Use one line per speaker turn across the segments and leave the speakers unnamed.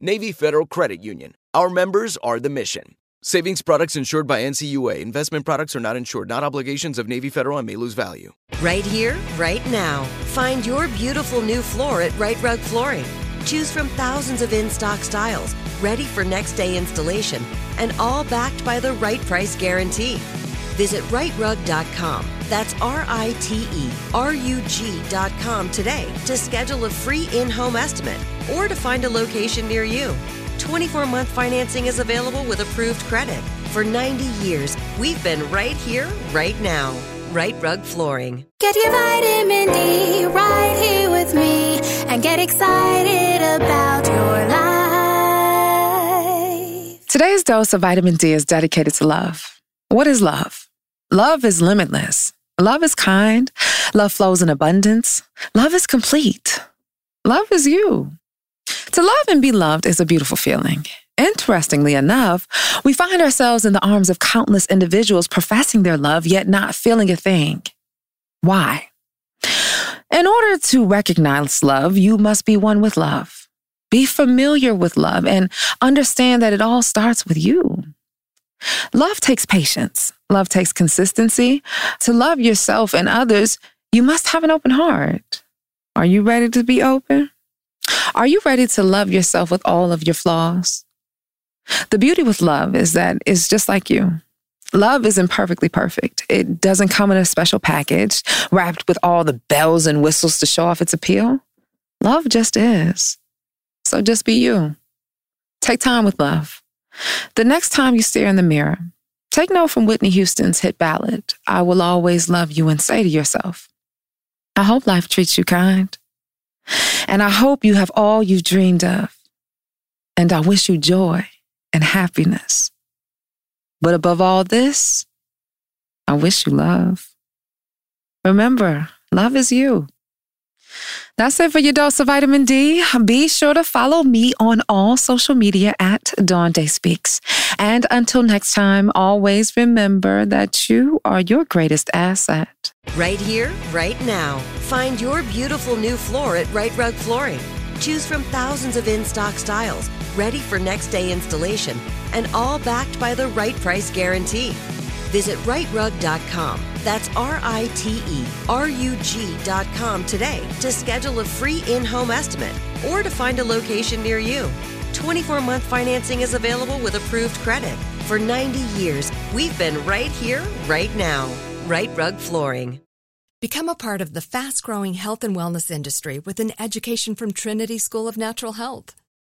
Navy Federal Credit Union. Our members are the mission. Savings products insured by NCUA. Investment products are not insured, not obligations of Navy Federal and may lose value.
Right here, right now. Find your beautiful new floor at Rite Rug Flooring. Choose from thousands of in stock styles, ready for next day installation, and all backed by the right price guarantee. Visit riterug.com. That's R I T E R U G.com today to schedule a free in home estimate or to find a location near you. 24 month financing is available with approved credit. For 90 years, we've been right here, right now. Rite Rug Flooring.
Get your vitamin D right here with me and get excited about your life.
Today's dose of vitamin D is dedicated to love. What is love? Love is limitless. Love is kind. Love flows in abundance. Love is complete. Love is you. To love and be loved is a beautiful feeling. Interestingly enough, we find ourselves in the arms of countless individuals professing their love yet not feeling a thing. Why? In order to recognize love, you must be one with love. Be familiar with love and understand that it all starts with you. Love takes patience. Love takes consistency. To love yourself and others, you must have an open heart. Are you ready to be open? Are you ready to love yourself with all of your flaws? The beauty with love is that it's just like you. Love isn't perfectly perfect. It doesn't come in a special package wrapped with all the bells and whistles to show off its appeal. Love just is. So just be you. Take time with love. The next time you stare in the mirror, take note from Whitney Houston's hit ballad, I Will Always Love You, and say to yourself, I hope life treats you kind. And I hope you have all you've dreamed of. And I wish you joy and happiness. But above all this, I wish you love. Remember, love is you. That's it for your dose of vitamin D. Be sure to follow me on all social media at Dawn Day Speaks. And until next time, always remember that you are your greatest asset.
Right here, right now. Find your beautiful new floor at Rite Rug Flooring. Choose from thousands of in stock styles, ready for next day installation, and all backed by the right price guarantee. Visit riterug.com. That's R I T E R U G.com today to schedule a free in home estimate or to find a location near you. 24 month financing is available with approved credit. For 90 years, we've been right here, right now. Rite Rug Flooring.
Become a part of the fast growing health and wellness industry with an education from Trinity School of Natural Health.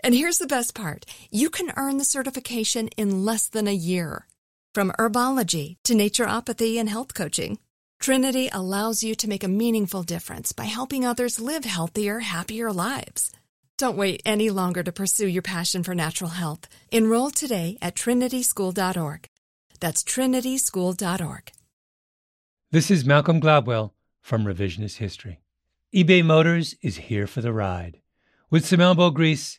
And here's the best part you can earn the certification in less than a year. From herbology to naturopathy and health coaching, Trinity allows you to make a meaningful difference by helping others live healthier, happier lives. Don't wait any longer to pursue your passion for natural health. Enroll today at trinityschool.org. That's trinityschool.org.
This is Malcolm Gladwell from Revisionist History. eBay Motors is here for the ride. With some elbow grease,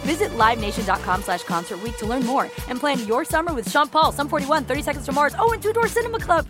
Visit LiveNation.com slash Concert to learn more and plan your summer with Sean Paul, Sum 41, 30 Seconds to Mars, oh, and Two Door Cinema Club.